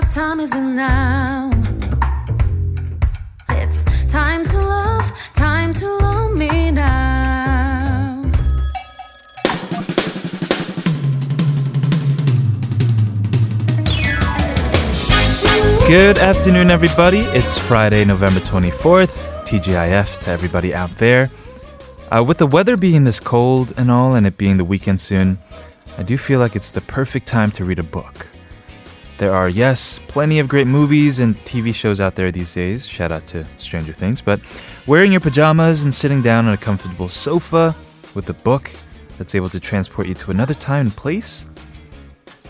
Time is now. Good afternoon, everybody. It's Friday, November 24th. TGIF to everybody out there. Uh, with the weather being this cold and all, and it being the weekend soon, I do feel like it's the perfect time to read a book. There are, yes, plenty of great movies and TV shows out there these days. Shout out to Stranger Things. But wearing your pajamas and sitting down on a comfortable sofa with a book that's able to transport you to another time and place,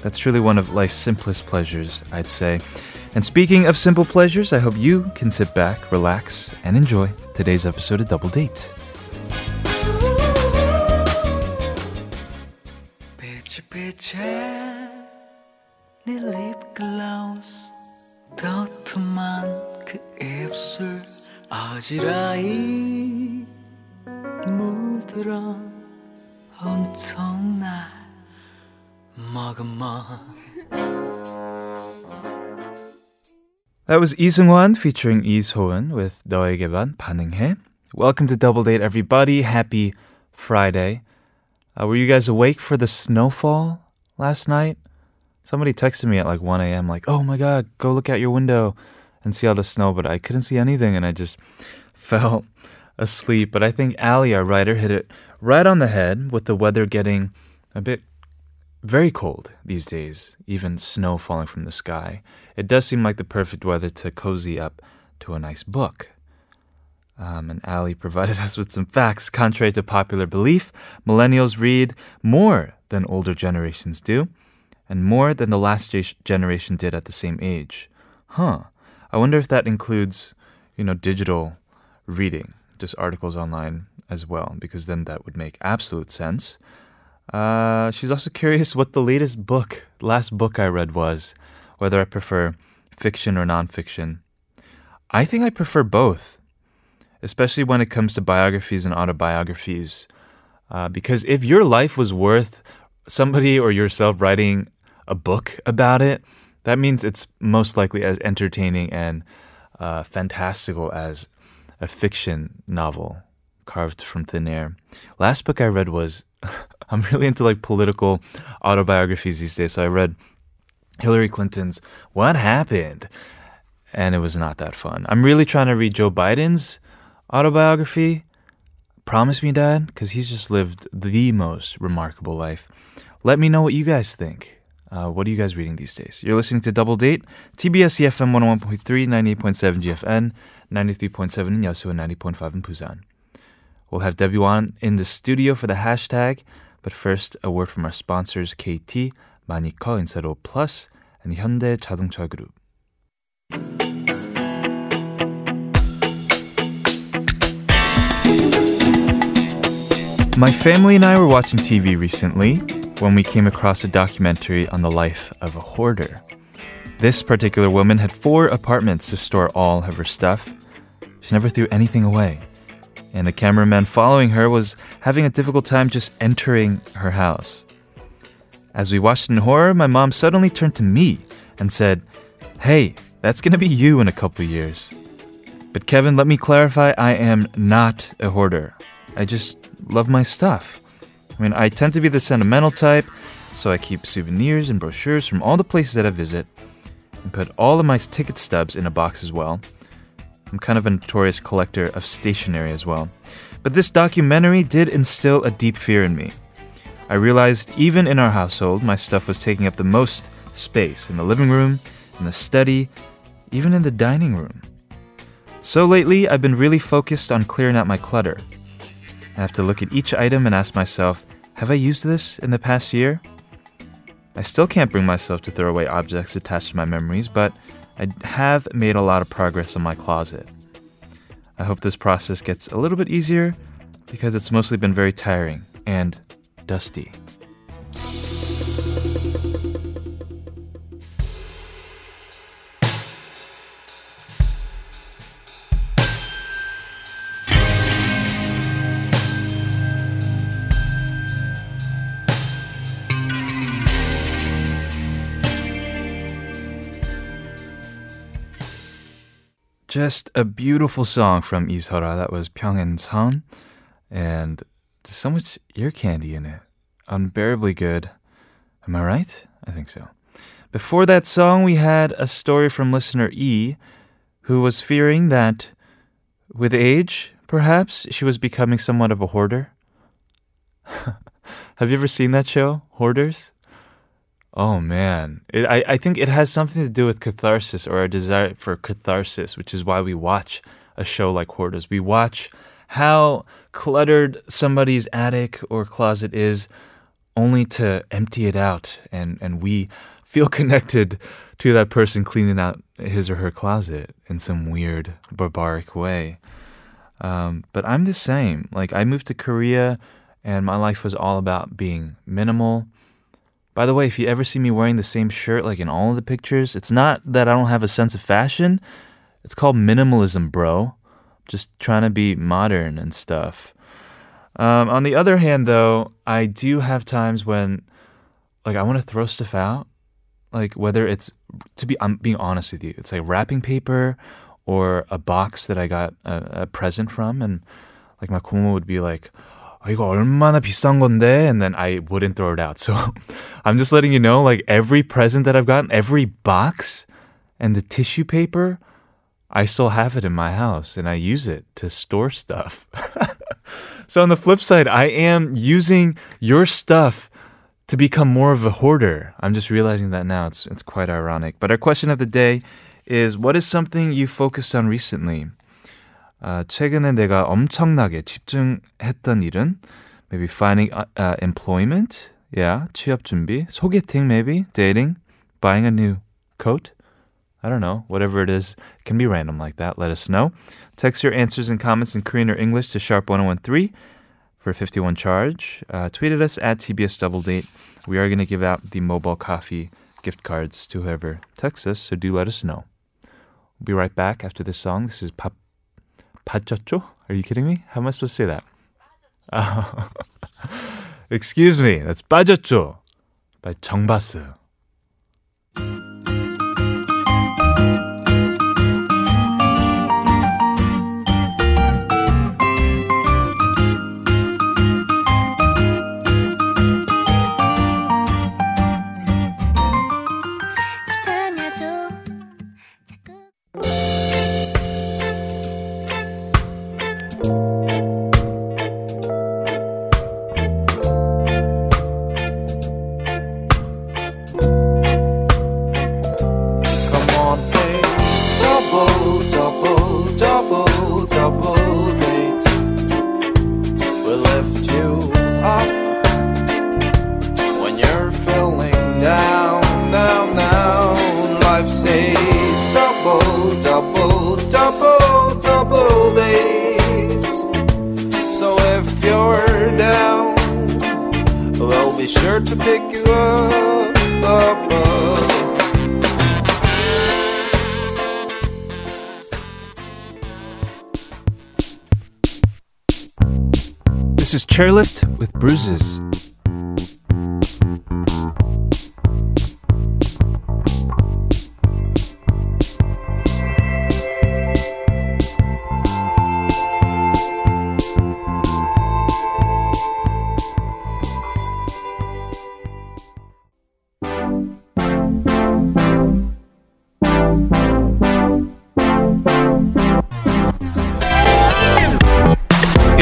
that's truly one of life's simplest pleasures, I'd say. And speaking of simple pleasures, I hope you can sit back, relax, and enjoy today's episode of Double Date. 빛이 빛에 네 립글로스 도톰한 그 입술 어지러이 물들어 온통 날 머금어 That was Lee Seung-hwan featuring Lee So-eun with 너에게만 반응해. Welcome to Double Date, everybody. Happy Friday. Uh, were you guys awake for the snowfall last night? Somebody texted me at like 1 a.m. like, oh my god, go look out your window and see all the snow, but I couldn't see anything and I just fell asleep. But I think Ali, our writer, hit it right on the head with the weather getting a bit very cold these days, even snow falling from the sky. It does seem like the perfect weather to cozy up to a nice book. Um, and Ali provided us with some facts. Contrary to popular belief, millennials read more than older generations do, and more than the last ge- generation did at the same age. Huh. I wonder if that includes, you know, digital reading, just articles online as well, because then that would make absolute sense. Uh, she's also curious what the latest book, last book I read was, whether I prefer fiction or nonfiction. I think I prefer both, especially when it comes to biographies and autobiographies. Uh, because if your life was worth somebody or yourself writing a book about it, that means it's most likely as entertaining and uh, fantastical as a fiction novel carved from thin air. Last book I read was I'm really into like political autobiographies these days. So I read Hillary Clinton's What Happened? And it was not that fun. I'm really trying to read Joe Biden's autobiography. Promise me, Dad, because he's just lived the most remarkable life. Let me know what you guys think. Uh, what are you guys reading these days? You're listening to Double Date, TBS EFM 101.3, 98.7 GFN, 93.7 in Yeosu, and 90.5 in Busan. We'll have Debbie Wan in the studio for the hashtag, but first, a word from our sponsors KT, Maniko Insero Plus, and Hyundai 자동차 Group. My family and I were watching TV recently when we came across a documentary on the life of a hoarder. This particular woman had four apartments to store all of her stuff. She never threw anything away. And the cameraman following her was having a difficult time just entering her house. As we watched in horror, my mom suddenly turned to me and said, Hey, that's gonna be you in a couple years. But Kevin, let me clarify I am not a hoarder. I just love my stuff. I mean, I tend to be the sentimental type, so I keep souvenirs and brochures from all the places that I visit and put all of my ticket stubs in a box as well. I'm kind of a notorious collector of stationery as well. But this documentary did instill a deep fear in me. I realized even in our household, my stuff was taking up the most space in the living room, in the study, even in the dining room. So lately, I've been really focused on clearing out my clutter. I have to look at each item and ask myself, have I used this in the past year? I still can't bring myself to throw away objects attached to my memories, but I have made a lot of progress on my closet. I hope this process gets a little bit easier because it's mostly been very tiring and dusty. Just a beautiful song from Ishora. That was Son, And just so much ear candy in it. Unbearably good. Am I right? I think so. Before that song, we had a story from listener E, who was fearing that with age, perhaps, she was becoming somewhat of a hoarder. Have you ever seen that show, Hoarders? Oh man, it, I I think it has something to do with catharsis or a desire for catharsis, which is why we watch a show like Hoarders. We watch how cluttered somebody's attic or closet is, only to empty it out, and and we feel connected to that person cleaning out his or her closet in some weird barbaric way. Um, but I'm the same. Like I moved to Korea, and my life was all about being minimal by the way, if you ever see me wearing the same shirt like in all of the pictures, it's not that I don't have a sense of fashion. It's called minimalism, bro. Just trying to be modern and stuff. Um, on the other hand, though, I do have times when, like, I want to throw stuff out. Like, whether it's, to be, I'm being honest with you, it's like wrapping paper or a box that I got a, a present from. And, like, my kumo would be like, 이거 얼마나 비싼 건데? And then I wouldn't throw it out. So I'm just letting you know, like every present that I've gotten, every box and the tissue paper, I still have it in my house and I use it to store stuff. so on the flip side, I am using your stuff to become more of a hoarder. I'm just realizing that now. It's it's quite ironic. But our question of the day is what is something you focused on recently? 아, 최근에 내가 엄청나게 집중했던 일은 maybe finding uh, employment, yeah, 취업 준비, 소개팅 maybe, dating, buying a new coat. I don't know, whatever it is, it can be random like that. Let us know. Text your answers and comments in Korean or English to sharp1013 for a 51 charge. Uh, tweet at us at TBS Double Date. We are going to give out the mobile coffee gift cards to whoever texts us, so do let us know. We'll be right back after this song. This is Pop 빠졌죠? Are you kidding me? How am I supposed to say that? Excuse me. That's 빠졌죠? This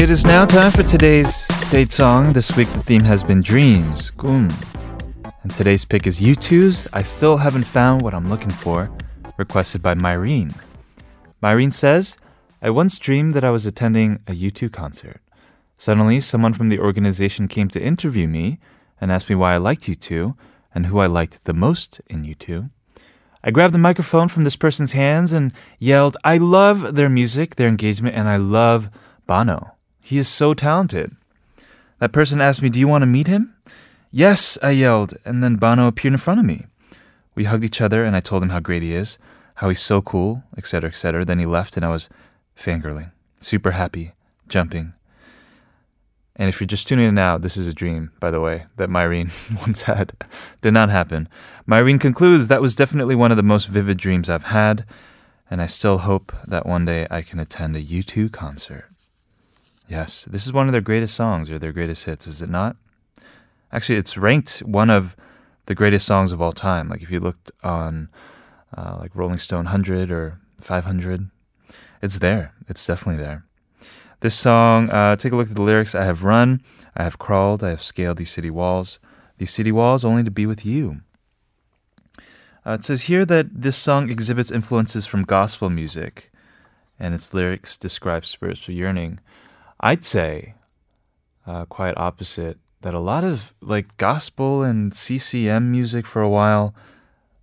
It is now time for today's date song. This week the theme has been dreams, kum. And today's pick is U2's I Still Haven't Found What I'm Looking For, requested by Myrene. Myrene says, I once dreamed that I was attending a U2 concert. Suddenly, someone from the organization came to interview me and asked me why I liked U2 and who I liked the most in U2. I grabbed the microphone from this person's hands and yelled, I love their music, their engagement, and I love Bono. He is so talented. That person asked me, Do you want to meet him? Yes, I yelled, and then Bono appeared in front of me. We hugged each other, and I told him how great he is, how he's so cool, etc., etc. Then he left, and I was fangirling, super happy, jumping. And if you're just tuning in now, this is a dream, by the way, that Myrene once had. Did not happen. Myrene concludes that was definitely one of the most vivid dreams I've had. and I still hope that one day I can attend a U2 concert. Yes, this is one of their greatest songs or their greatest hits, is it not? Actually, it's ranked one of the greatest songs of all time. Like if you looked on uh, like Rolling Stone 100 or 500, it's there. It's definitely there. This song, uh, take a look at the lyrics. I have run, I have crawled, I have scaled these city walls. These city walls only to be with you. Uh, it says here that this song exhibits influences from gospel music, and its lyrics describe spiritual yearning. I'd say, uh, quite opposite, that a lot of like gospel and CCM music for a while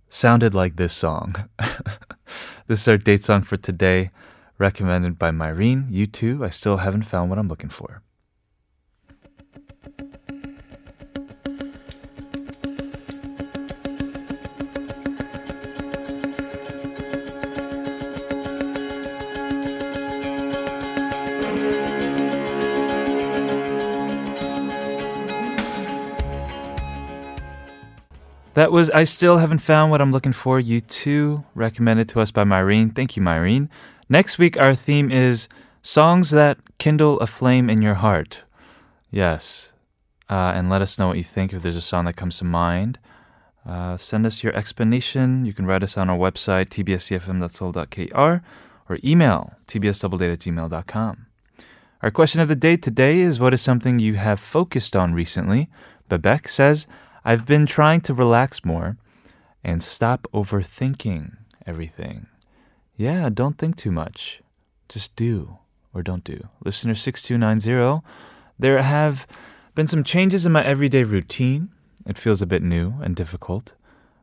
sounded like this song. this is our date song for today, recommended by Myrene. U2, I still haven't found what I'm looking for. That was I Still Haven't Found What I'm Looking For. U2 recommended to us by Myrene. Thank you, Myrene. Next week, our theme is songs that kindle a flame in your heart. Yes. Uh, and let us know what you think if there's a song that comes to mind. Uh, send us your explanation. You can write us on our website, tbsefm.seoul.kr, or email tbsdoubledate. Our question of the day today is What is something you have focused on recently? Bebek says, I've been trying to relax more and stop overthinking everything. Yeah, don't think too much. Just do or don't do. Listener 6290, there have been some changes in my everyday routine. It feels a bit new and difficult,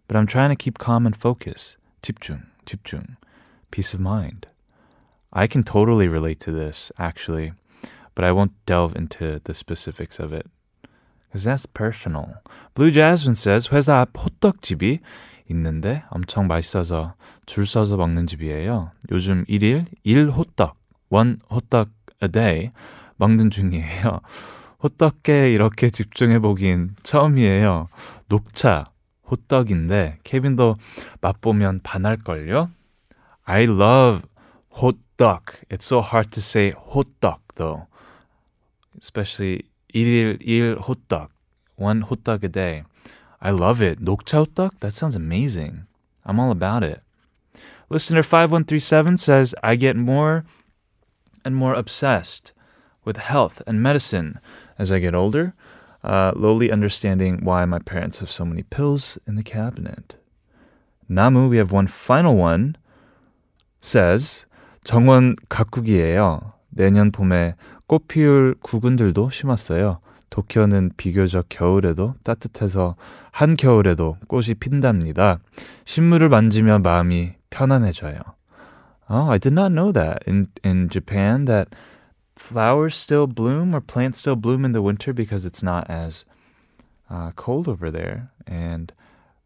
but I'm trying to keep calm and focus. 집중, 집중. Peace of mind. I can totally relate to this, actually, but I won't delve into the specifics of it. Because that's personal. Blue Jasmine says 회사 앞 호떡집이 있는데 엄청 맛있어서 줄 서서 먹는 집이에요. 요즘 1일 1호떡, one 호떡 a day 먹는 중이에요. 호떡에 이렇게 집중해 보긴 처음이에요. 녹차 호떡인데 케빈도 맛보면 반할걸요? I love dog. It's so hard to say dog though. Especially 일일 일 호떡. One 호떡 a day. I love it. 녹차 호떡? That sounds amazing. I'm all about it. Listener 5137 says, I get more and more obsessed with health and medicine as I get older, uh, lowly understanding why my parents have so many pills in the cabinet. Namu, we have one final one, says, 정원 가꾸기예요. 내년 봄에 꽃 피울 구근들도 심었어요. 도쿄는 비교적 겨울에도 따뜻해서 한겨울에도 꽃이 핀답니다. 식물을 만지면 마음이 편안해져요. Oh, I did not know that in in Japan that flowers still bloom or plants still bloom in the winter because it's not as uh, cold over there. And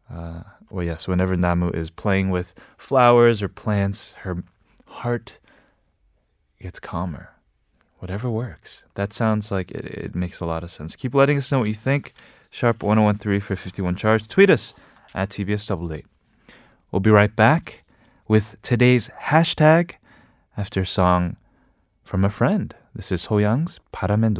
uh, well, yes, whenever Namu is playing with flowers or plants, her heart gets calmer. whatever works. That sounds like it, it makes a lot of sense. Keep letting us know what you think. Sharp 1013 for 51 charge. Tweet us at TBS Double Date. We'll be right back with today's hashtag after a song from a friend. This is Hoyang's 바람의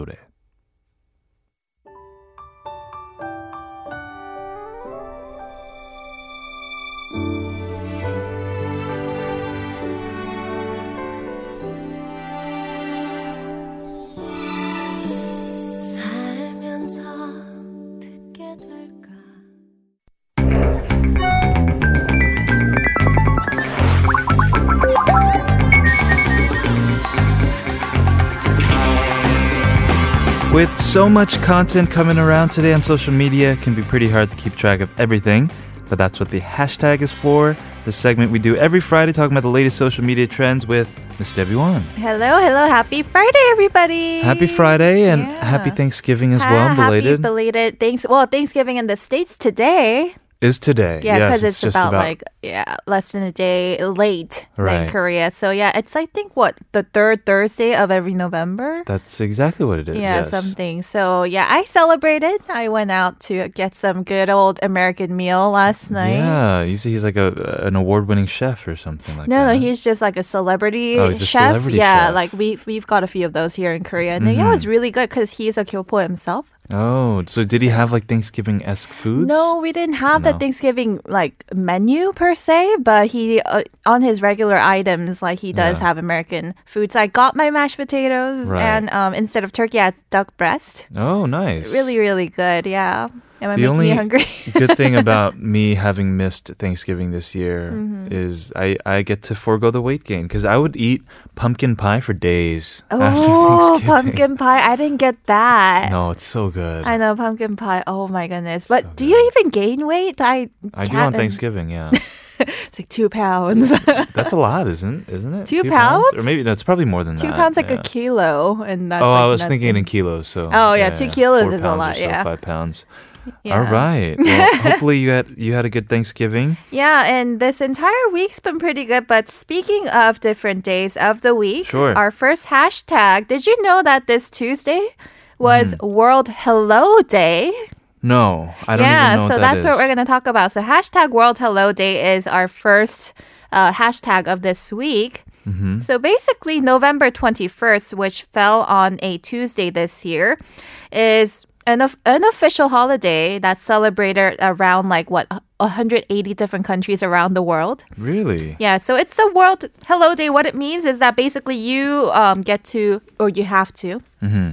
With so much content coming around today on social media, it can be pretty hard to keep track of everything. But that's what the hashtag is for. The segment we do every Friday talking about the latest social media trends with Miss Debbie Wan. Hello, hello. Happy Friday, everybody. Happy Friday and Yeah. happy Thanksgiving as Ha- well, Happy belated. belated thanks. Well, Thanksgiving in the States today. Is today. Yeah, yes, because it's, just about, like yeah less than a day late Right. than Korea. So yeah, it's I think what the third Thursday of every November. That's exactly what it is. Yeah, yes. something. So yeah, I celebrated. I went out to get some good old American meal last night. Yeah, you see, he's like a an award-winning chef or something like No, that. no, he's just like a celebrity Oh, he's a chef. celebrity yeah, chef. Mm-hmm. like we we've got a few of those here in Korea, and yeah, it was really good because he's a kyopo himself. Oh, so did he have like Thanksgiving esque foods? No, we didn't have the No. Thanksgiving like menu per se, but he uh, on his regular items like he does Yeah. have American foods. I got my mashed potatoes, Right. and um, instead of turkey, I had duck breast. Oh, nice. Really, really good. Yeah, am I The making only you hungry? good thing about me having missed Thanksgiving this year Mm-hmm. is I, I get to forego the weight gain because I would eat pumpkin pie for days after oh, pumpkin pie! I didn't get that. No, it's so good. I know pumpkin pie. Oh my goodness! But So do you even gain weight? I I do on Thanksgiving, yeah. It's like two pounds. That's a lot, isn't isn't it? Two Or pounds? maybe no, it's probably more than two that. pounds like yeah. a kilo, and that's oh, like I was thinking in kilos. So Oh, yeah, two kilos is a pounds or lot, so, yeah. five pounds. Yeah. All right. Well, hopefully you had you had a good Thanksgiving. Yeah, and this entire week's been pretty good. But speaking of different days of the week, Sure. our first hashtag. Did you know that this Tuesday was Mm-hmm. World Hello Day? No, I don't yeah, even know so that that's what we're gonna talk about. So hashtag World Hello Day is our first uh, hashtag of this week. Mm-hmm. So basically, November 21st, which fell on a Tuesday this year, is an of- unofficial holiday that's celebrated around like what 180 different countries around the world. Really? Yeah, so it's the World Hello Day. What it means is that basically you um, get to, or you have to, Mm-hmm.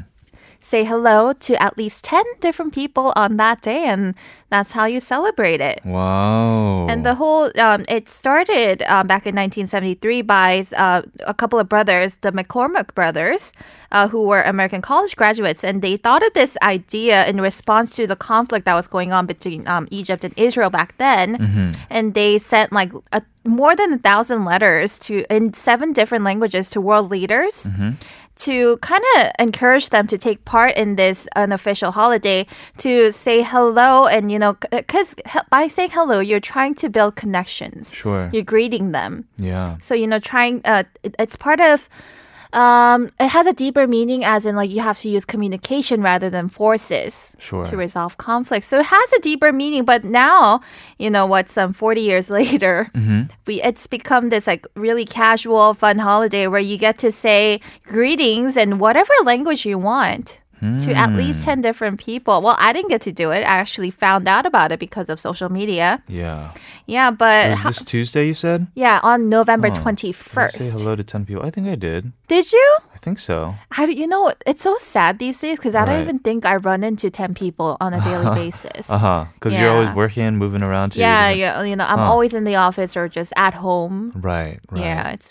Say hello to at least 10 different people on that day, and that's how you celebrate it. Wow. And the whole, um, it started um, back in 1973 by uh, a couple of brothers, the McCormick brothers, uh, who were American college graduates. And they thought of this idea in response to the conflict that was going on between um, Egypt and Israel back then. And they sent like a, more than a thousand letters to in seven different languages to world leaders to kind of encourage them to take part in this unofficial holiday to say hello and you know because by saying hello you're trying to build connections Sure. you're greeting them yeah. so you know trying uh it- it's part of um it has a deeper meaning as in like you have to use communication rather than forces Sure. to resolve conflict so it has a deeper meaning but now you know what some 40 years later Mm-hmm. we it's become this like really casual fun holiday where you get to say greetings in whatever language you want to at least Hmm. 10 different people well i didn't get to do it i actually found out about it because of social media Yeah. yeah but Was this Tuesday you said? yeah on november Oh. Did I 21st Say hello to 10 people. I think I did. did you I think so. How do you know? It's so sad these days because I don't even think I run into ten people on a daily basis. Uh huh. Because you're always Yeah. working, moving around. To Yeah, yeah, you know, I'm Huh. always in the office or just at home. Right. Right. Yeah, it's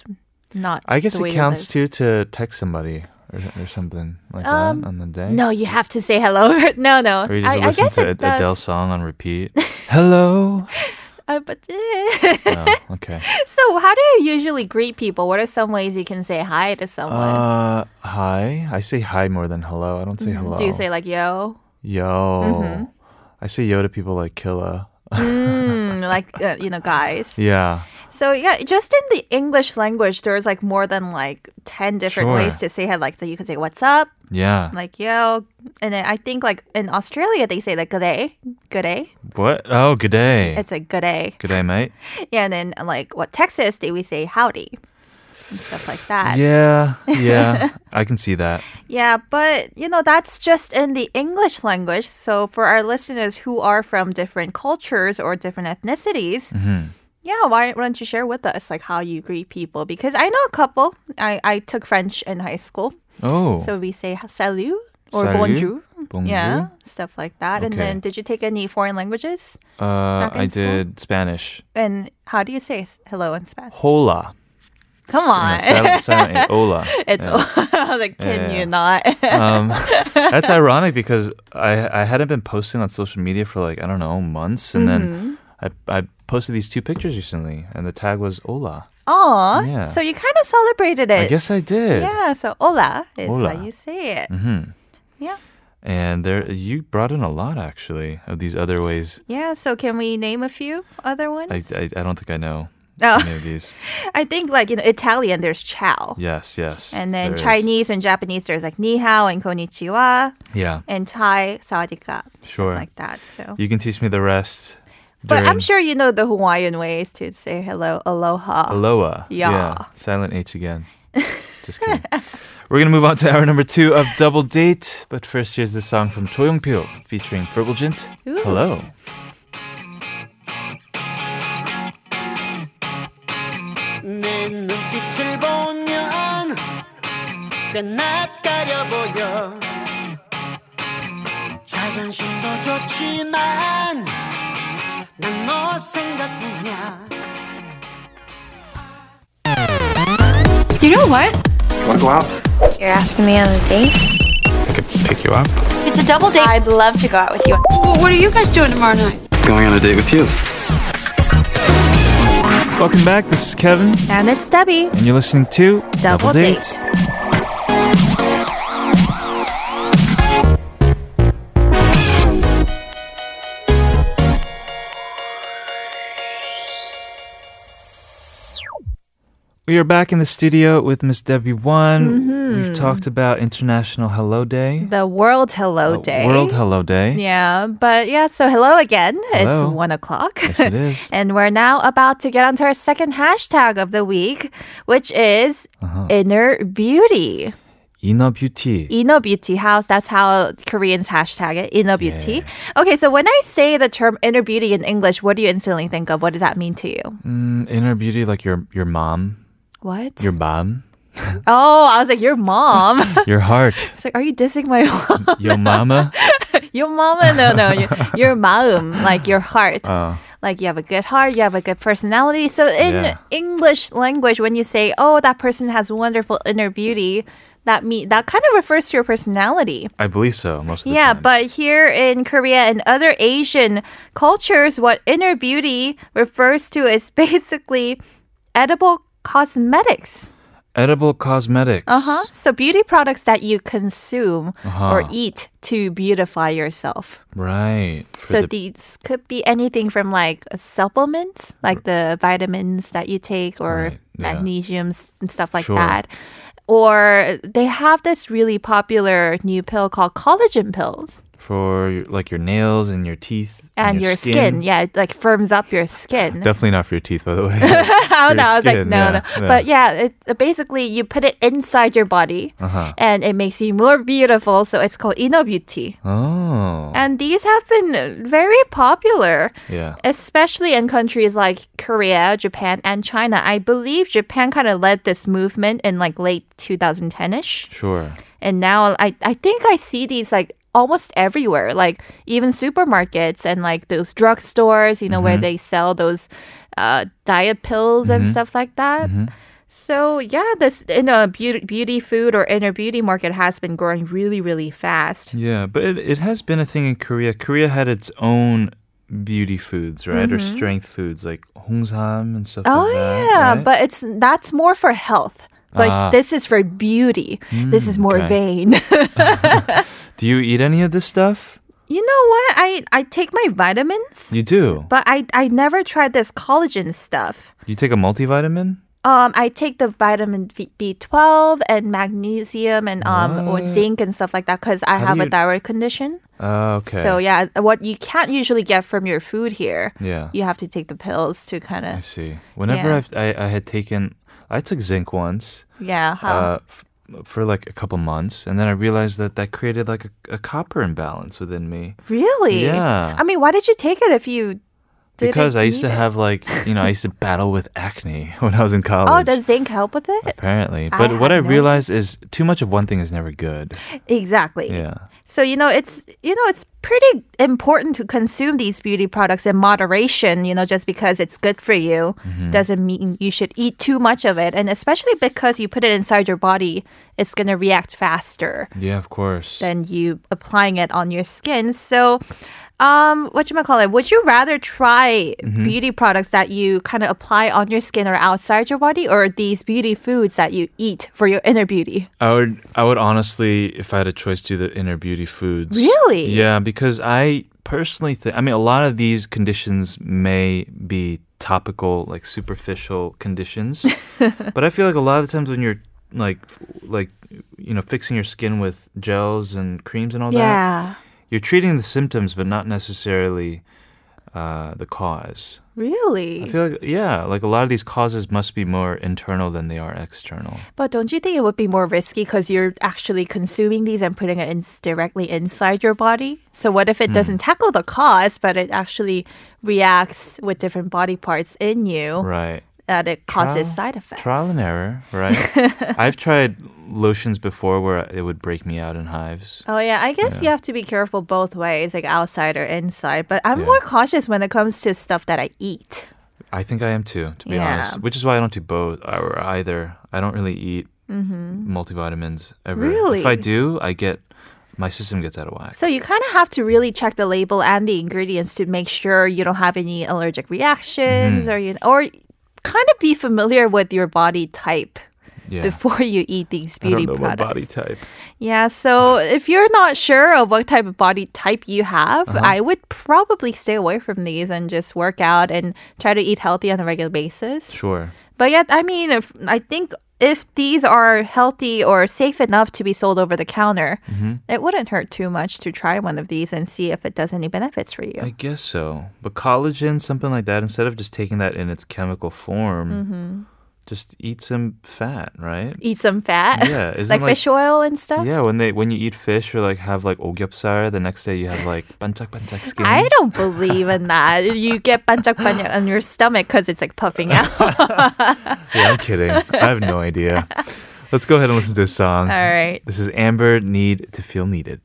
not. I guess it counts too to text somebody or, or something like Um, that on the day. No, you have to say hello. no, no. Or you just I, I listen guess to it a- Adele song on repeat. Hello. Uh, but oh, okay. so, how do you usually greet people? What are some ways you can say hi to someone? Uh, hi. I say hi more than hello. I don't say hello. Mm-hmm. do you say like yo? yo? I say yo to people like Killa. Mm, like uh, you know, guys. Yeah. So yeah, just in the English language, there's like more than like ten different Sure. ways to say hi. Like so you could say "What's up," Yeah. like yo, and then I think like in Australia they say like "Good day," "Good day." What? Oh, good day. It's a "Good day," Good day, mate. yeah, and then like what Texas they we say "Howdy," and stuff like that. Yeah. Yeah. I can see that. Yeah, but you know, that's just in the English language. So for our listeners who are from different cultures or different ethnicities, Mm-hmm. Yeah, why don't you share with us like how you greet people? Because I know a couple. I, I took French in high school. Oh. So we say salut or Salut? bonjour. Bonjour. Yeah, stuff like that. And then did you take any foreign languages? Uh, I school? did Spanish. And how do you say hello in Spanish? Hola. Come on. Silent, silent, eh, hola. It's Yeah. like, can Yeah, you not? um, that's ironic because I I hadn't been posting on social media for like I don't know months, and Mm-hmm. then I I posted these two pictures recently, and the tag was hola. Aw. Yeah. So you kind of celebrated it. I guess I did. Yeah, so hola is Hola. how you say it. Mm-hmm. Yeah. And there, you brought in a lot actually of these other ways. Yeah, so can we name a few other ones? I, I, I don't think I know Oh. any of these. I think like you know Italian there's ciao. Yes, yes. And then there is. Chinese and Japanese there's like ni hao and konnichiwa. Yeah, And Thai sawadika. Sure. Like that. So you can teach me the rest. But I'm sure you know the Hawaiian ways to say hello, aloha. Aloha. Yeah. yeah. Silent H again. Just kidding. We're gonna move on to hour number two of Double Date, but first here's the song from Cho Young-pyo featuring Fulgent. Ooh. Hello. 난 너 생각뿐이야 You know what? Want to go out? You're asking me on a date? I could pick you up. It's a double date. I'd love to go out with you. Well, what are you guys doing tomorrow night? Going on a date with you. Welcome back. This is Kevin, And it's Debbie. and you're listening to Double Date. We are back in the studio with Miss Debbie One. We've talked about International Hello Day. The World Hello Uh, Day. World Hello Day. Yeah, but yeah, so hello again. Hello. It's one o'clock. Yes, it is. and we're now about to get onto our second hashtag of the week, which is Uh-huh. inner beauty. Inner beauty. Inner beauty house. That's how Koreans hashtag it. Inner beauty. Okay, so when I say the term inner beauty in English, what do you instantly think of? What does that mean to you? Mm, inner beauty, like your your mom, What? your mom, oh, I was like, your mom. your heart, It's like, are you dissing my mom? your mama. your mama? No, no, your, your maum, like your heart. Uh, like you have a good heart, you have a good personality. So in Yeah. English language, when you say, "Oh, that person has wonderful inner beauty," that mean that kind of refers to your personality. I believe so. Most of the Yeah, time. but here in Korea and other Asian cultures, what inner beauty refers to is basically edible cosmetics. edible cosmetics. Uh huh. So beauty products that you consume or Uh-huh. eat to beautify yourself. Right. For So the- these could be anything from like supplements, like the vitamins that you take, or Right, yeah. magnesiums and stuff like Sure. that. Or they have this really popular new pill called collagen pills. For your, like your nails and your teeth And, your, skin. yeah, it like firms up your skin. Definitely not for your teeth, by the way. oh your no, I was like, skin, no, yeah, no. yeah. But yeah, it, basically you put it inside your body, Uh-huh. and it makes you more beautiful. So it's called inner beauty. oh. And these have been very popular. yeah. especially in countries like Korea, Japan, and China. I believe Japan kind of led this movement in like late 2010ish. Sure. And now I, I think I see these like almost everywhere, like even supermarkets and like those drugstores, you know, where they sell those uh, diet pills and stuff like that. So yeah, this in a beauty, beauty food or inner beauty market has been growing really, really fast. Yeah, but it, it has been a thing in Korea. Korea had its own beauty foods, right? Or strength foods like hongsam and stuff Mm-hmm. Oh like that. yeah, right? but it's that's more for health. But Ah. this is for beauty. this is more okay. vain. Do you eat any of this stuff? you know what? I I take my vitamins, You do. but I I never tried this collagen stuff. You take a multivitamin? Um, I take the vitamin B twelve and magnesium and um or zinc and stuff like that because I How have do a thyroid condition. Oh, okay. So yeah, what you can't usually get from your food here, Yeah. you have to take the pills to kind of. I see. Whenever Yeah. I've, I I had taken, I took zinc once. yeah. How? uh, f- for like a couple months, and then I realized that that created like a, a copper imbalance within me. really? yeah. I mean, why did you take it if you? Because I used to have like you know I used to battle with acne when I was in college. Oh, does zinc help with it? apparently, I but what I had no realized is too much of one thing is never good. Exactly. Yeah. So you know it's you know it's pretty important to consume these beauty products in moderation, you know, just because it's good for you Mm-hmm. doesn't mean you should eat too much of it. And especially because you put it inside your body, it's going to react faster Yeah, of course. than you applying it on your skin. So Um, what you might call it? Would you rather try Mm-hmm. beauty products that you kind of apply on your skin or outside your body, or these beauty foods that you eat for your inner beauty? I would I would honestly, if I had a choice, do the inner beauty foods. Really? Yeah, because I personally think I mean a lot of these conditions may be topical, like superficial conditions. but I feel like a lot of the times when you're like like you know, fixing your skin with gels and creams and all that, Yeah. You're treating the symptoms but not necessarily uh, the cause. Really? I feel like yeah, like a lot of these causes must be more internal than they are external. But don't you think it would be more risky because you're actually consuming these and putting it in, directly inside your body? So what if it doesn't tackle the cause, but it actually reacts with different body parts in you Right. That it causes Trial- side effects? Trial and error, right? I've tried lotions before where it would break me out in hives. Oh yeah, I guess you have to be careful both ways, like outside or inside. But I'm Yeah. more cautious when it comes to stuff that I eat. I think I am too, to be Yeah. honest. Which is why I don't do both or either. I don't really eat multivitamins ever. Mm-hmm. Really? If I do, I get my system gets out of whack. So you kind of have to really check the label and the ingredients to make sure you don't have any allergic reactions Mm-hmm. or you or kind of be familiar with your body type yeah. before you eat these I don't beauty know my products. body type. Yeah, so if you're not sure of what type of body type you have, Uh-huh. I would probably stay away from these and just work out and try to eat healthy on a regular basis. Sure. But yet, I mean, if I think if these are healthy or safe enough to be sold over the counter, Mm-hmm. it wouldn't hurt too much to try one of these and see if it does any benefits for you. I guess so. But collagen, something like that, instead of just taking that in its chemical form, Mm-hmm. Just eat some fat, right? Eat some fat, Yeah, like, like- fish oil and stuff. Yeah, when they when you eat fish or like have like ogyapsar, the next day you have like banchak banchak skin. I don't believe in that. You get banyak-banyak on your stomach because it's like puffing out. Yeah, I'm kidding. I have no idea. Let's go ahead and listen to a song. All right. This is Amber Need to Feel Needed.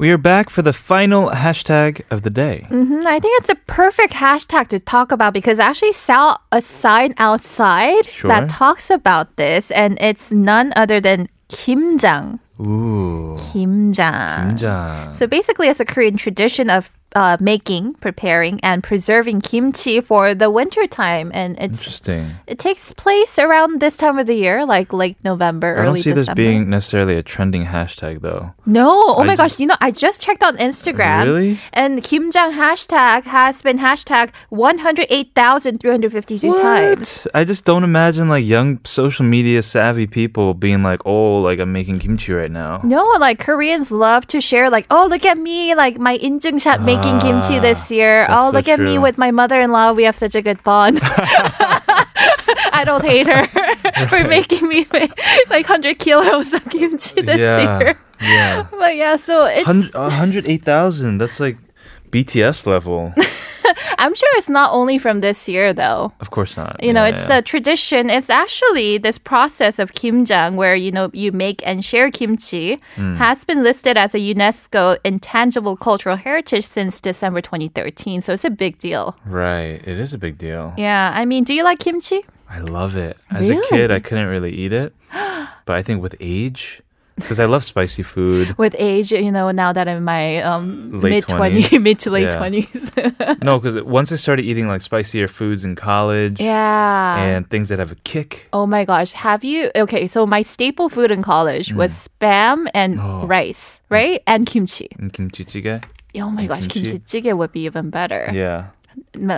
We are back for the final hashtag of the day. Mhm, I think it's a perfect hashtag to talk about because I actually saw a sign outside Sure. that talks about this, and it's none other than kimjang. Ooh. Kimjang. Kimjang. So basically, it's a Korean tradition of uh, making, preparing, and preserving kimchi for the winter time, and it's Interesting. it takes place around this time of the year, like late November, I don't early see this being necessarily a trending hashtag though. No, oh I my just- gosh! You know, I just checked on Instagram. Really? And Kimjang hashtag has been hashtag one hundred eight thousand three hundred fifty two times. I just don't imagine like young social media savvy people being like, "Oh, like I'm making kimchi right now." No, like Koreans love to share, like, oh, look at me, like my injungshot making kimchi this ah, year. that's Oh, so look at me with my mother-in-law. We have such a good bond. I don't hate her for making me make like hundred kilos of kimchi this yeah. year. Yeah. But yeah, so it's. Hun- 108,000. That's like BTS level. I'm sure it's not only from this year though. Of course not. You know, it's yeah. a tradition. It's actually this process of kimjang where you know you make and share kimchi Hmm. has been listed as a UNESCO intangible cultural heritage since December 2013. So it's a big deal. Right. It is a big deal. Yeah, I mean, do you like kimchi? I love it. As a kid, I couldn't really eat it. But I think with age, because I love spicy food. With age, you know, now that I'm in my um, mid 20s, 20s. mid to late Yeah. 20s. No, because once I started eating like spicier foods in college yeah. and things that have a kick. Oh my gosh, have you? Okay, so my staple food in college was spam and Mm. Oh. rice, right? And kimchi. And kimchi jjigae. Oh my gosh, kimchi? jjigae would be even better. Yeah,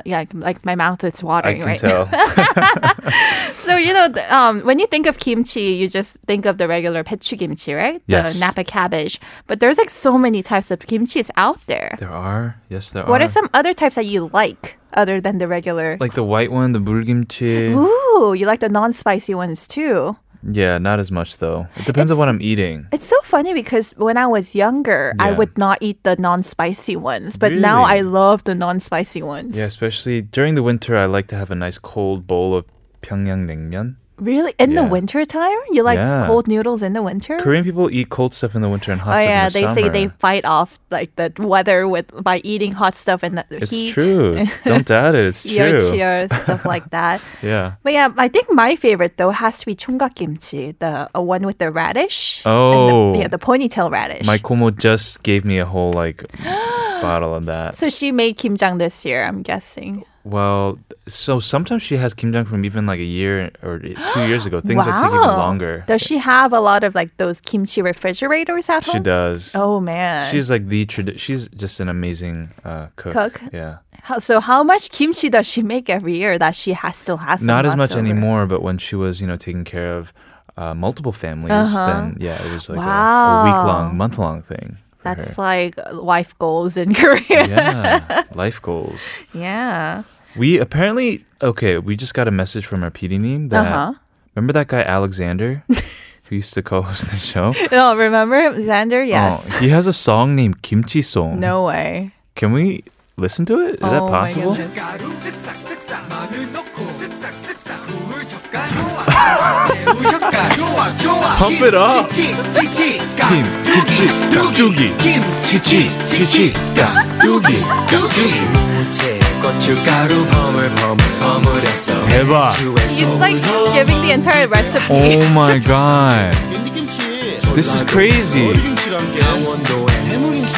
yeah, like my mouth is I watering can right tell. So you know, um, when you think of kimchi, you just think of the regular pechu kimchi, right? Yes. The napa cabbage. But there's like so many types of kimchis out there. there are. Yes, there What are. What are some other types that you like other than the regular? Like the white one, the bulgimchi. Ooh, you like the non-spicy ones too. Yeah, not as much though. It depends on what I'm eating. It's so funny because when I was younger, I would not eat the non-spicy ones, but now I love the non-spicy ones. Yeah, especially during the winter, I like to have a nice cold bowl of Pyongyang naengmyeon. Really? In the winter time? You like Yeah. cold noodles in the winter? Korean people eat cold stuff in the winter and hot Oh stuff yeah, in the they say they fight off like the weather with by eating hot stuff and the It's heat. It's true. Don't doubt it. It's true. cheer, stuff like that. Yeah. But yeah, I think my favorite though has to be chungak kimchi, the uh, one with the radish. Oh. and the, yeah, the ponytail radish. My Komo just gave me a whole like bottle of that. so she made kimjang this year, I'm guessing. Well, so sometimes she has kimjang from even like a year or two years ago. Things that take even Wow. longer. Does she have a lot of like those kimchi refrigerators at home? She does. Oh man. She's like the tradi- She's just an amazing uh, cook. Cook? Yeah. How, so how much kimchi does she make every year that she has still has? Not as much over? anymore, but when she was, you know, taking care of uh, multiple families, Uh-huh. then yeah, it was like a, a week long, month long thing. That's her. like life goals in Korea. yeah, life goals. yeah. We apparently okay. We just got a message from our PD team that Uh-huh. remember that guy Alexander who used to co-host the show. No, remember Xander? Yes. Oh, he has a song named Kimchi Song. No way. Can we listen to it? Is that Oh my possible? Pump it up. Kim, 고춧가루 버물버물 버무려서 대박. He's like giving the entire recipe. Oh my god. This is crazy.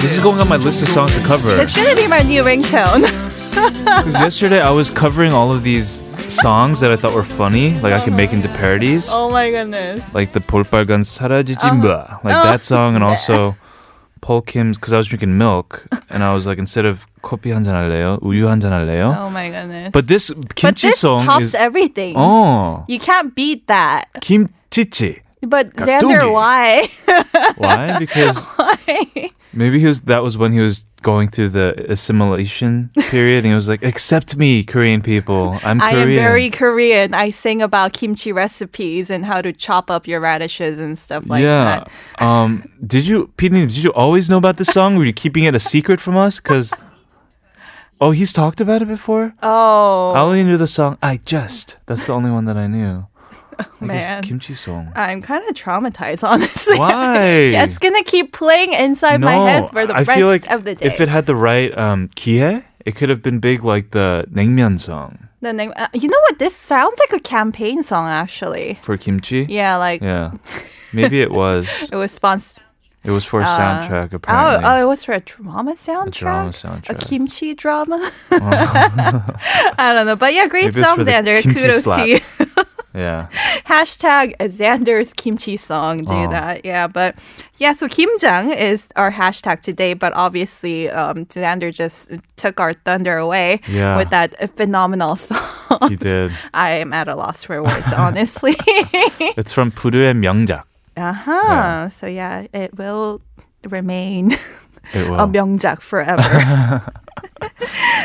This is going on my list of songs to cover. It's gonna be my new ringtone. Because yesterday I was covering all of these songs that I thought were funny, like I could make into parodies. oh my goodness. Like the 볼빨간 사라지지 Uh-huh. 마. Like that song and also Paul Kim's because I was drinking milk and I was like instead of 커피 한잔 할래요? 우유 한잔 할래요? Oh my goodness. But this But kimchi this song tops is everything. Oh, You can't beat that. kimchichi. But 깍두기. Xander, why? Why? Because maybe he was that was when he was going through the assimilation period and he was like accept me Korean people. I'm I am very Korean. I sing about kimchi recipes and how to chop up your radishes and stuff like yeah. that. Um did you Pete, did you always know about this song? Were you keeping it a secret from us cuz Oh, he's talked about it before? Oh, I only knew the song I just. That's the only one that I knew. Oh, I man. Kimchi song. I'm kind of traumatized, honestly. Why? it's going to keep playing inside no, my head for the I rest feel like of the day. If it had the right um, it could have been big like the Nengmyeon song. The name, uh, you know what? This sounds like a campaign song, actually. For kimchi? Yeah, like. Yeah. Maybe it was. it was sponsored. It was for a uh, soundtrack, uh, apparently. Oh, oh, it was for a drama soundtrack? A drama soundtrack. A kimchi drama? I don't know. But yeah, great song, Xander. Kudos slap. to you. Yeah. Hashtag Xander's kimchi song. Do Oh. that, yeah. But yeah, so kimjang is our hashtag today. But obviously, um, Xander just took our thunder away Yeah. with that phenomenal song. He did. I am at a loss for words, honestly. It's from 부르의 명작. uh huh. Yeah. So yeah, it will remain. It will. a 명작 forever.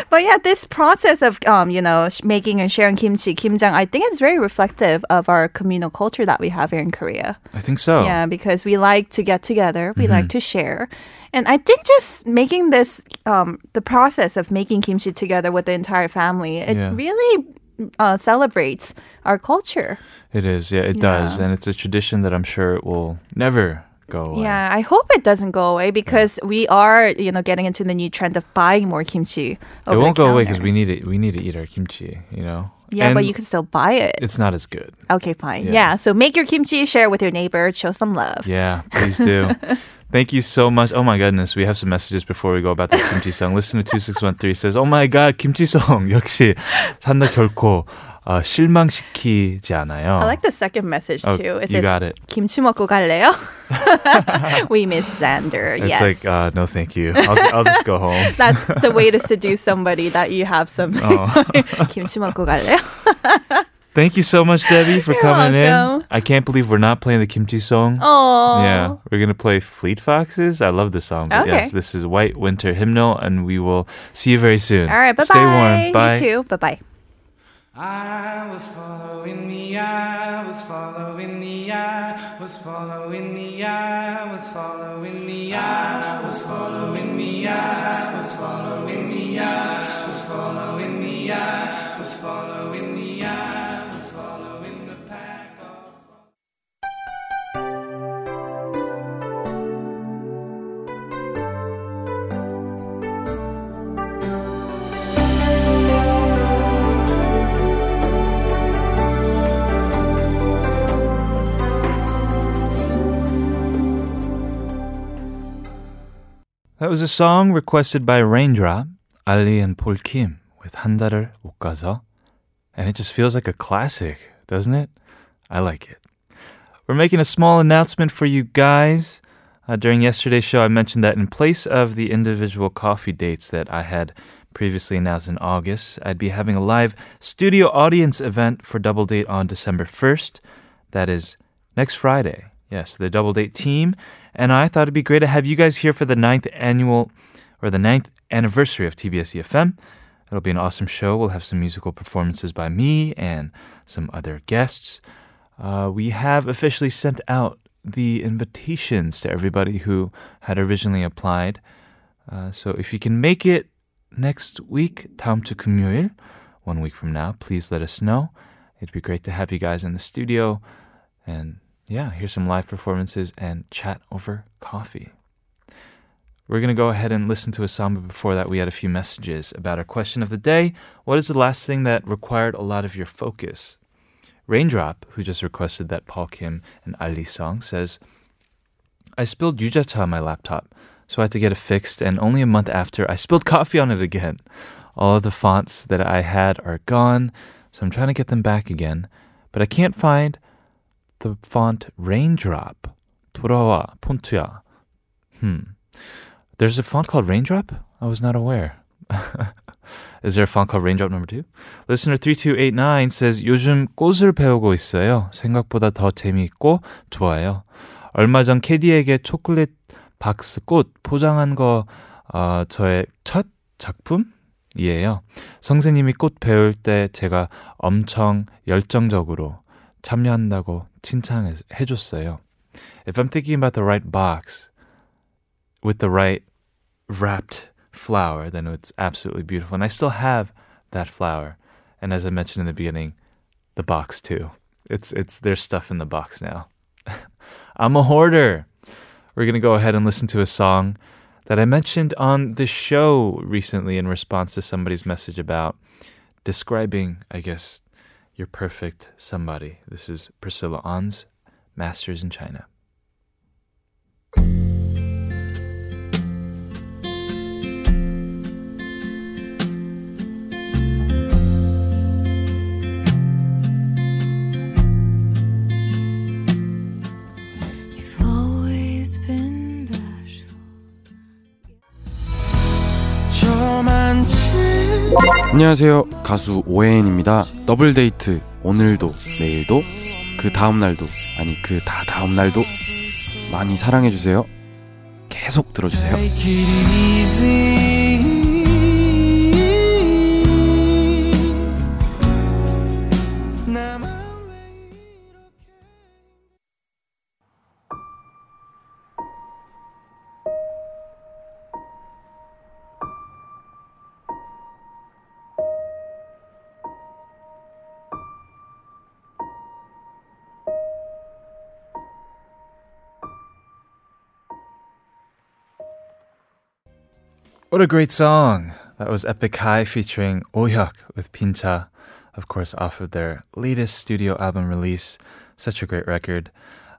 but yeah, this process of um, you know, sh- making and sharing kimchi, kimjang, I think it's very reflective of our communal culture that we have here in Korea. I think so. Yeah, because we like to get together, we Mm-hmm. like to share. And I think just making this um, the process of making kimchi together with the entire family, it Yeah. really uh, celebrates our culture. It is. Yeah, it does. And it's a tradition that I'm sure it will never go away. Yeah, I hope it doesn't go away because we are, you know, getting into the new trend of buying more kimchi. It over won't the go away counter. because we need it. We need to eat our kimchi, you know? Yeah, but And you can still buy it. It's not as good. Okay, fine. Yeah. Yeah. so make your kimchi, share it with your neighbor, show some love. Yeah, please do. Thank you so much. Oh my goodness, we have some messages before we go about the kimchi song. Listener 2613 says, Oh my god, kimchi song. 역시 산다 결코 어, 실망시키지 않아요. I like the second message Oh, too. It you says, got it. 김치 먹고 갈래요? we miss Xander. It's yes. like, uh, no thank you. I'll, I'll just go home. That's the way to seduce somebody that you have some Oh. 김치 먹고 갈래요? Thank you so much, Debbie, for You're coming welcome. in. I can't believe we're not playing the kimchi song. Oh. Yeah, we're gonna play Fleet Foxes. I love this song. But Okay. Yes, this is White Winter Hymnal, and we will see you very soon. All right, bye bye. Stay warm. Bye. You too. Bye bye. I was following the eye, was following the eye, was following the eye, was following the eye, was following the eye, was following the eye, was following the eye, That was a song requested by Raindrop, Ali and Paul Kim with 한 달을 못 가서. And it just feels like a classic, doesn't it? I like it. We're making a small announcement for you guys. Uh, during yesterday's show, I mentioned that in place of the individual coffee dates that I had previously announced in August, I'd be having a live studio audience event for Double Date on December 1st. That is next Friday. Yes, the Double Date team. And I thought it'd be great to have you guys here for the ninth annual or the ninth anniversary of TBS EFM. It'll be an awesome show. We'll have some musical performances by me and some other guests. Uh, we have officially sent out the invitations to everybody who had originally applied. Uh, so if you can make it next week, 다음 주 금요일, one week from now, please let us know. It'd be great to have you guys in the studio and yeah, here's some live performances and chat over coffee. We're going to go ahead and listen to a song, but before that, we had a few messages about our question of the day. What is the last thing that required a lot of your focus? Raindrop, who just requested that Paul Kim and Ali song, says, I spilled yujacha on my laptop, so I had to get it fixed, and only a month after, I spilled coffee on it again. All of the fonts that I had are gone, so I'm trying to get them back again, but I can't find the font Raindrop. 돌아와, 폰트야. Hmm. There's a font called Raindrop? I was not aware. Is there a font called Raindrop number two? Listener 3289 says 요즘 꽃을 배우고 있어요. 생각보다 더 재미있고 좋아요. 얼마 전 캐디에게 초콜릿 박스 꽃 포장한 거 어, 저의 첫 작품 이에요. 선생님이 꽃 배울 때 제가 엄청 열정적으로 참여한다고 칭찬해 줬어요. If I'm thinking about the right box with the right wrapped flower, then it's absolutely beautiful. And I still have that flower. And as I mentioned in the beginning, the box too. It's it's there's stuff in the box now. I'm a hoarder. We're gonna go ahead and listen to a song that I mentioned on the show recently in response to somebody's message about describing, I guess, your perfect somebody. This is Priscilla On's Masters in China. 안녕하세요. 가수 오해인입니다. 더블 데이트 오늘도 내일도 그 다음 날도 아니 그 다 다음 날도 많이 사랑해 주세요. 계속 들어주세요. What a great song! That was Epic High featuring Ohyuk with Pincha, of course, off of their latest studio album release. Such a great record.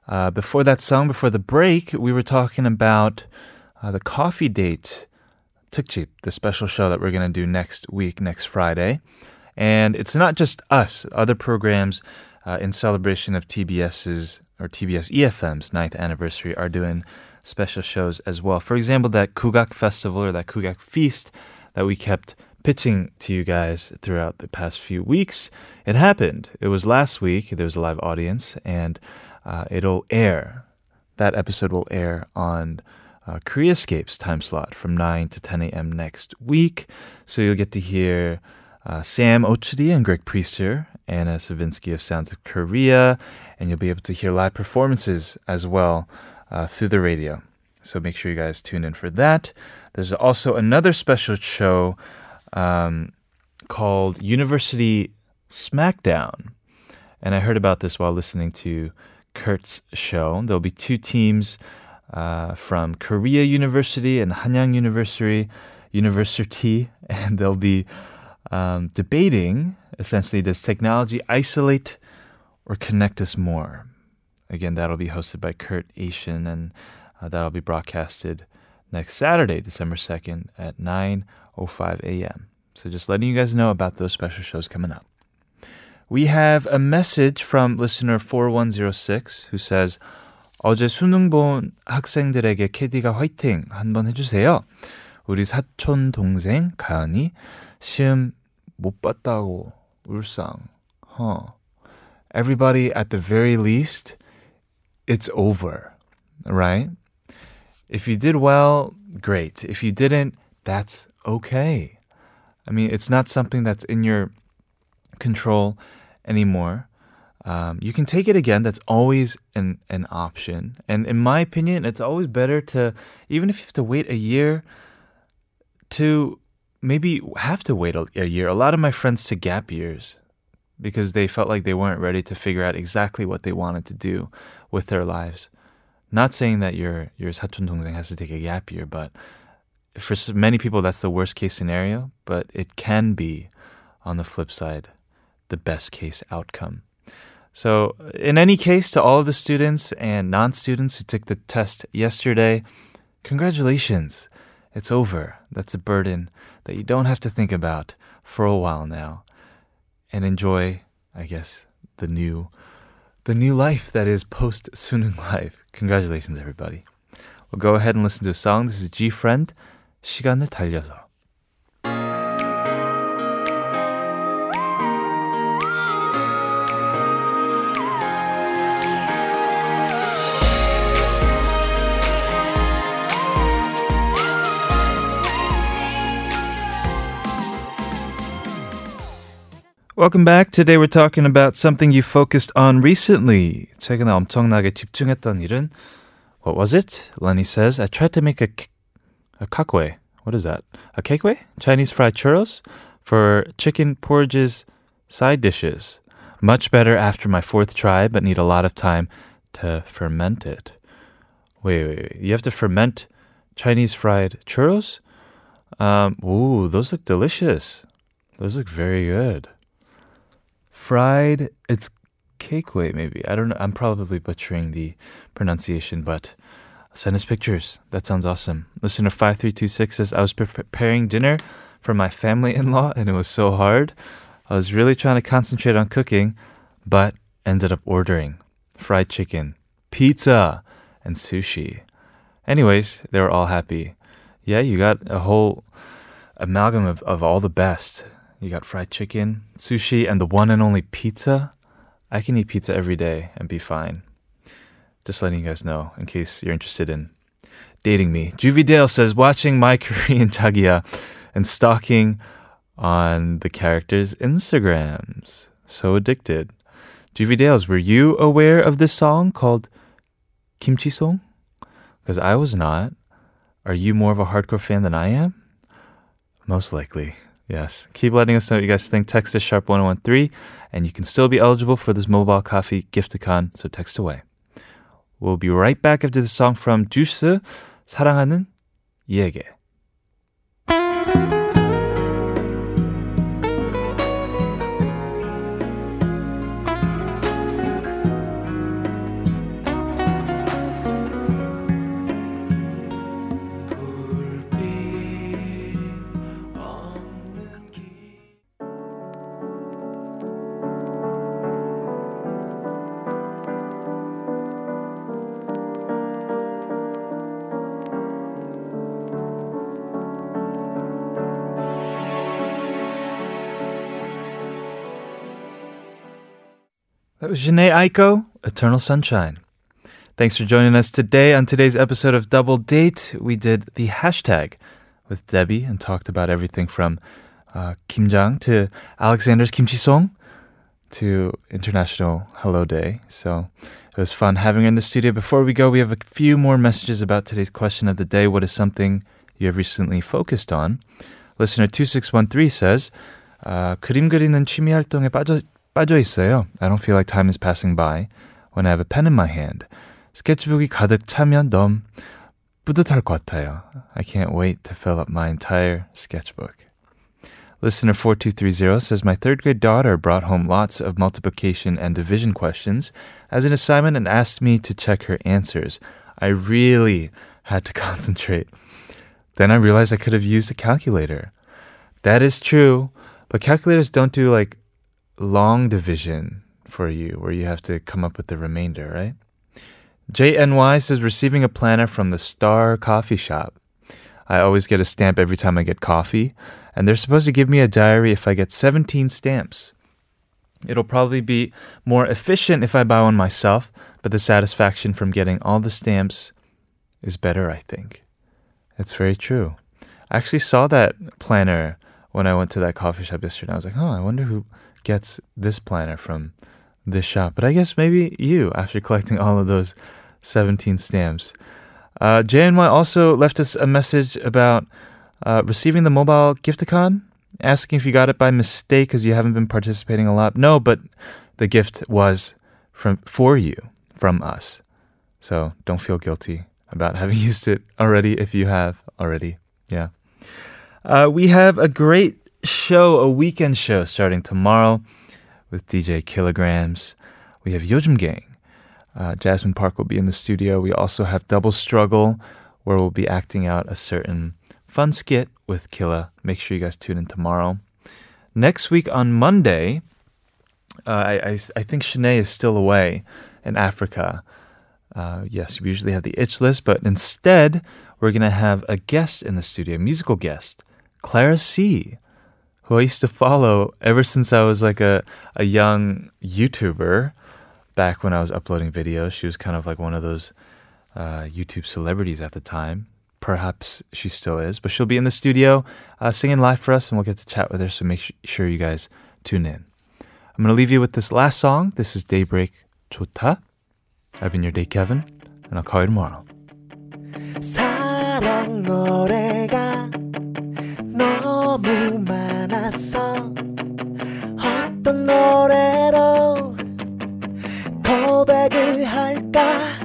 Uh, before that song, before the break, we were talking about uh, the Coffee Date Tukjip, the special show that we're going to do next week, next Friday. And it's not just us, other programs uh, in celebration of TBS's or TBS EFM's ninth anniversary are doing special shows as well. For example, that Kugak Festival or that Kugak Feast that we kept pitching to you guys throughout the past few weeks. It happened. It was last week. There was a live audience, and uh, it'll air. That episode will air on uh, Koreascape's time slot from 9 to 10 a.m. next week. So you'll get to hear uh, Sam Ochudi and Greg Priester, Anna Savinsky of Sounds of Korea, and you'll be able to hear live performances as well uh, through the radio. So make sure you guys tune in for that. There's also another special show um, called University Smackdown. And I heard about this while listening to Kurt's show. There'll be two teams uh, from Korea University and Hanyang University, University, and they'll be um, debating essentially does technology isolate or connect us more? Again, that'll be hosted by Kurt Asian, and uh, that'll be broadcasted next Saturday, December 2nd at 9:05 a.m. So just letting you guys know about those special shows coming up. We have a message from listener 4106 who says 어제 수능 본 학생들에게 캐디가 화이팅 한번 해주세요. 우리 사촌 동생 가은이 시험 못 봤다고 울상. Huh. Everybody at the very least, it's over, right? If you did well, great. If you didn't, that's okay. I mean, it's not something that's in your control anymore. Um, you can take it again. That's always an, an option. And in my opinion, it's always better to, even if you have to wait a year, to maybe have to wait a, a year. A lot of my friends took gap years because they felt like they weren't ready to figure out exactly what they wanted to do with their lives. Not saying that your your 사촌 동생 has to take a gap year, but for s- many people that's the worst case scenario. But it can be, on the flip side, the best case outcome. So, in any case, to all of the students and non-students who took the test yesterday, congratulations. It's over. That's a burden that you don't have to think about for a while now. and enjoy, I guess, the new the new life that is post Sunung life. Congratulations, everybody. We'll go ahead and listen to a song. This is GFRIEND, 시간을 달려서. Welcome back. Today we're talking about something you focused on recently. 최근에 엄청나게 집중했던 일은 What was it? Lenny says, I tried to make a, a cakwe. What is that? A cakeway? Chinese fried churros for chicken porridge's side dishes. Much better after my fourth try, but need a lot of time to ferment it. Wait, wait, wait. You have to ferment Chinese fried churros? Um, ooh, those look delicious. Those look very good. Fried, it's cakeway maybe. I don't know. I'm probably butchering the pronunciation, but send us pictures. That sounds awesome. Listener 5326 says, I was preparing dinner for my family in law and it was so hard. I was really trying to concentrate on cooking, but ended up ordering fried chicken, pizza, and sushi. Anyways, they were all happy. Yeah, you got a whole amalgam of, of all the best. You got fried chicken, sushi, and the one and only pizza. I can eat pizza every day and be fine. Just letting you guys know in case you're interested in dating me. Juvie Dale says watching my Korean Chagia and stalking on the characters' Instagrams. So addicted. Juvie Dales, were you aware of this song called Kimchi Song? Because I was not. Are you more of a hardcore fan than I am? Most likely. Yes. Keep letting us know what you guys think. Text us sharp 1013 and you can still be eligible for this mobile coffee gifticon, so text away. We'll be right back after the song from Juice, 사랑하는 이에게. was Jhené Aiko, Eternal Sunshine. Thanks for joining us today on today's episode of Double Date. We did the hashtag with Debbie and talked about everything from uh, Kimjang to Alexander's Kimchi Song to International Hello Day. So it was fun having her in the studio. Before we go, we have a few more messages about today's question of the day. What is something you have recently focused on? Listener 2613 says, uh, 그림 그리는 취미 활동에 빠져 빠져 있어요. I don't feel like time is passing by when I have a pen in my hand. 스케치북이 가득 차면 너무 뿌듯할 것 같아요. I can't wait to fill up my entire sketchbook. Listener 4230 says, My third grade daughter brought home lots of multiplication and division questions as an assignment and asked me to check her answers. I really had to concentrate. Then I realized I could have used a calculator. That is true, but calculators don't do like long division for you where you have to come up with the remainder, right? JNY says receiving a planner from the Star Coffee Shop. I always get a stamp every time I get coffee, and they're supposed to give me a diary if I get 17 stamps. It'll probably be more efficient if I buy one myself, but the satisfaction from getting all the stamps is better, I think. It's very true. I actually saw that planner when I went to that coffee shop yesterday. I was like, oh, I wonder who gets this planner from this shop. But I guess maybe you after collecting all of those 17 stamps. Uh, JNY also left us a message about uh, receiving the mobile gifticon, asking if you got it by mistake because you haven't been participating a lot. No, but the gift was from for you from us. So don't feel guilty about having used it already if you have already. Yeah. Uh, we have a great show, a weekend show starting tomorrow with DJ Kilograms. We have Yojim Gang. Uh, Jasmine Park will be in the studio. We also have Double Struggle, where we'll be acting out a certain fun skit with Killa. Make sure you guys tune in tomorrow. Next week on Monday, uh, I, I, I think Shanae is still away in Africa. Uh, yes, we usually have the itch list, but instead, we're going to have a guest in the studio, a musical guest, Clara C, who I used to follow ever since I was like a, a young YouTuber back when I was uploading videos. She was kind of like one of those uh, YouTube celebrities at the time. Perhaps she still is, but she'll be in the studio uh, singing live for us, and we'll get to chat with her. So make sh- sure you guys tune in. I'm going to leave you with this last song. This is Daybreak 좋다. I've been your day, Kevin, and I'll call you tomorrow. 사랑 노래가 않았어. 어떤 노래로 고백을 할까?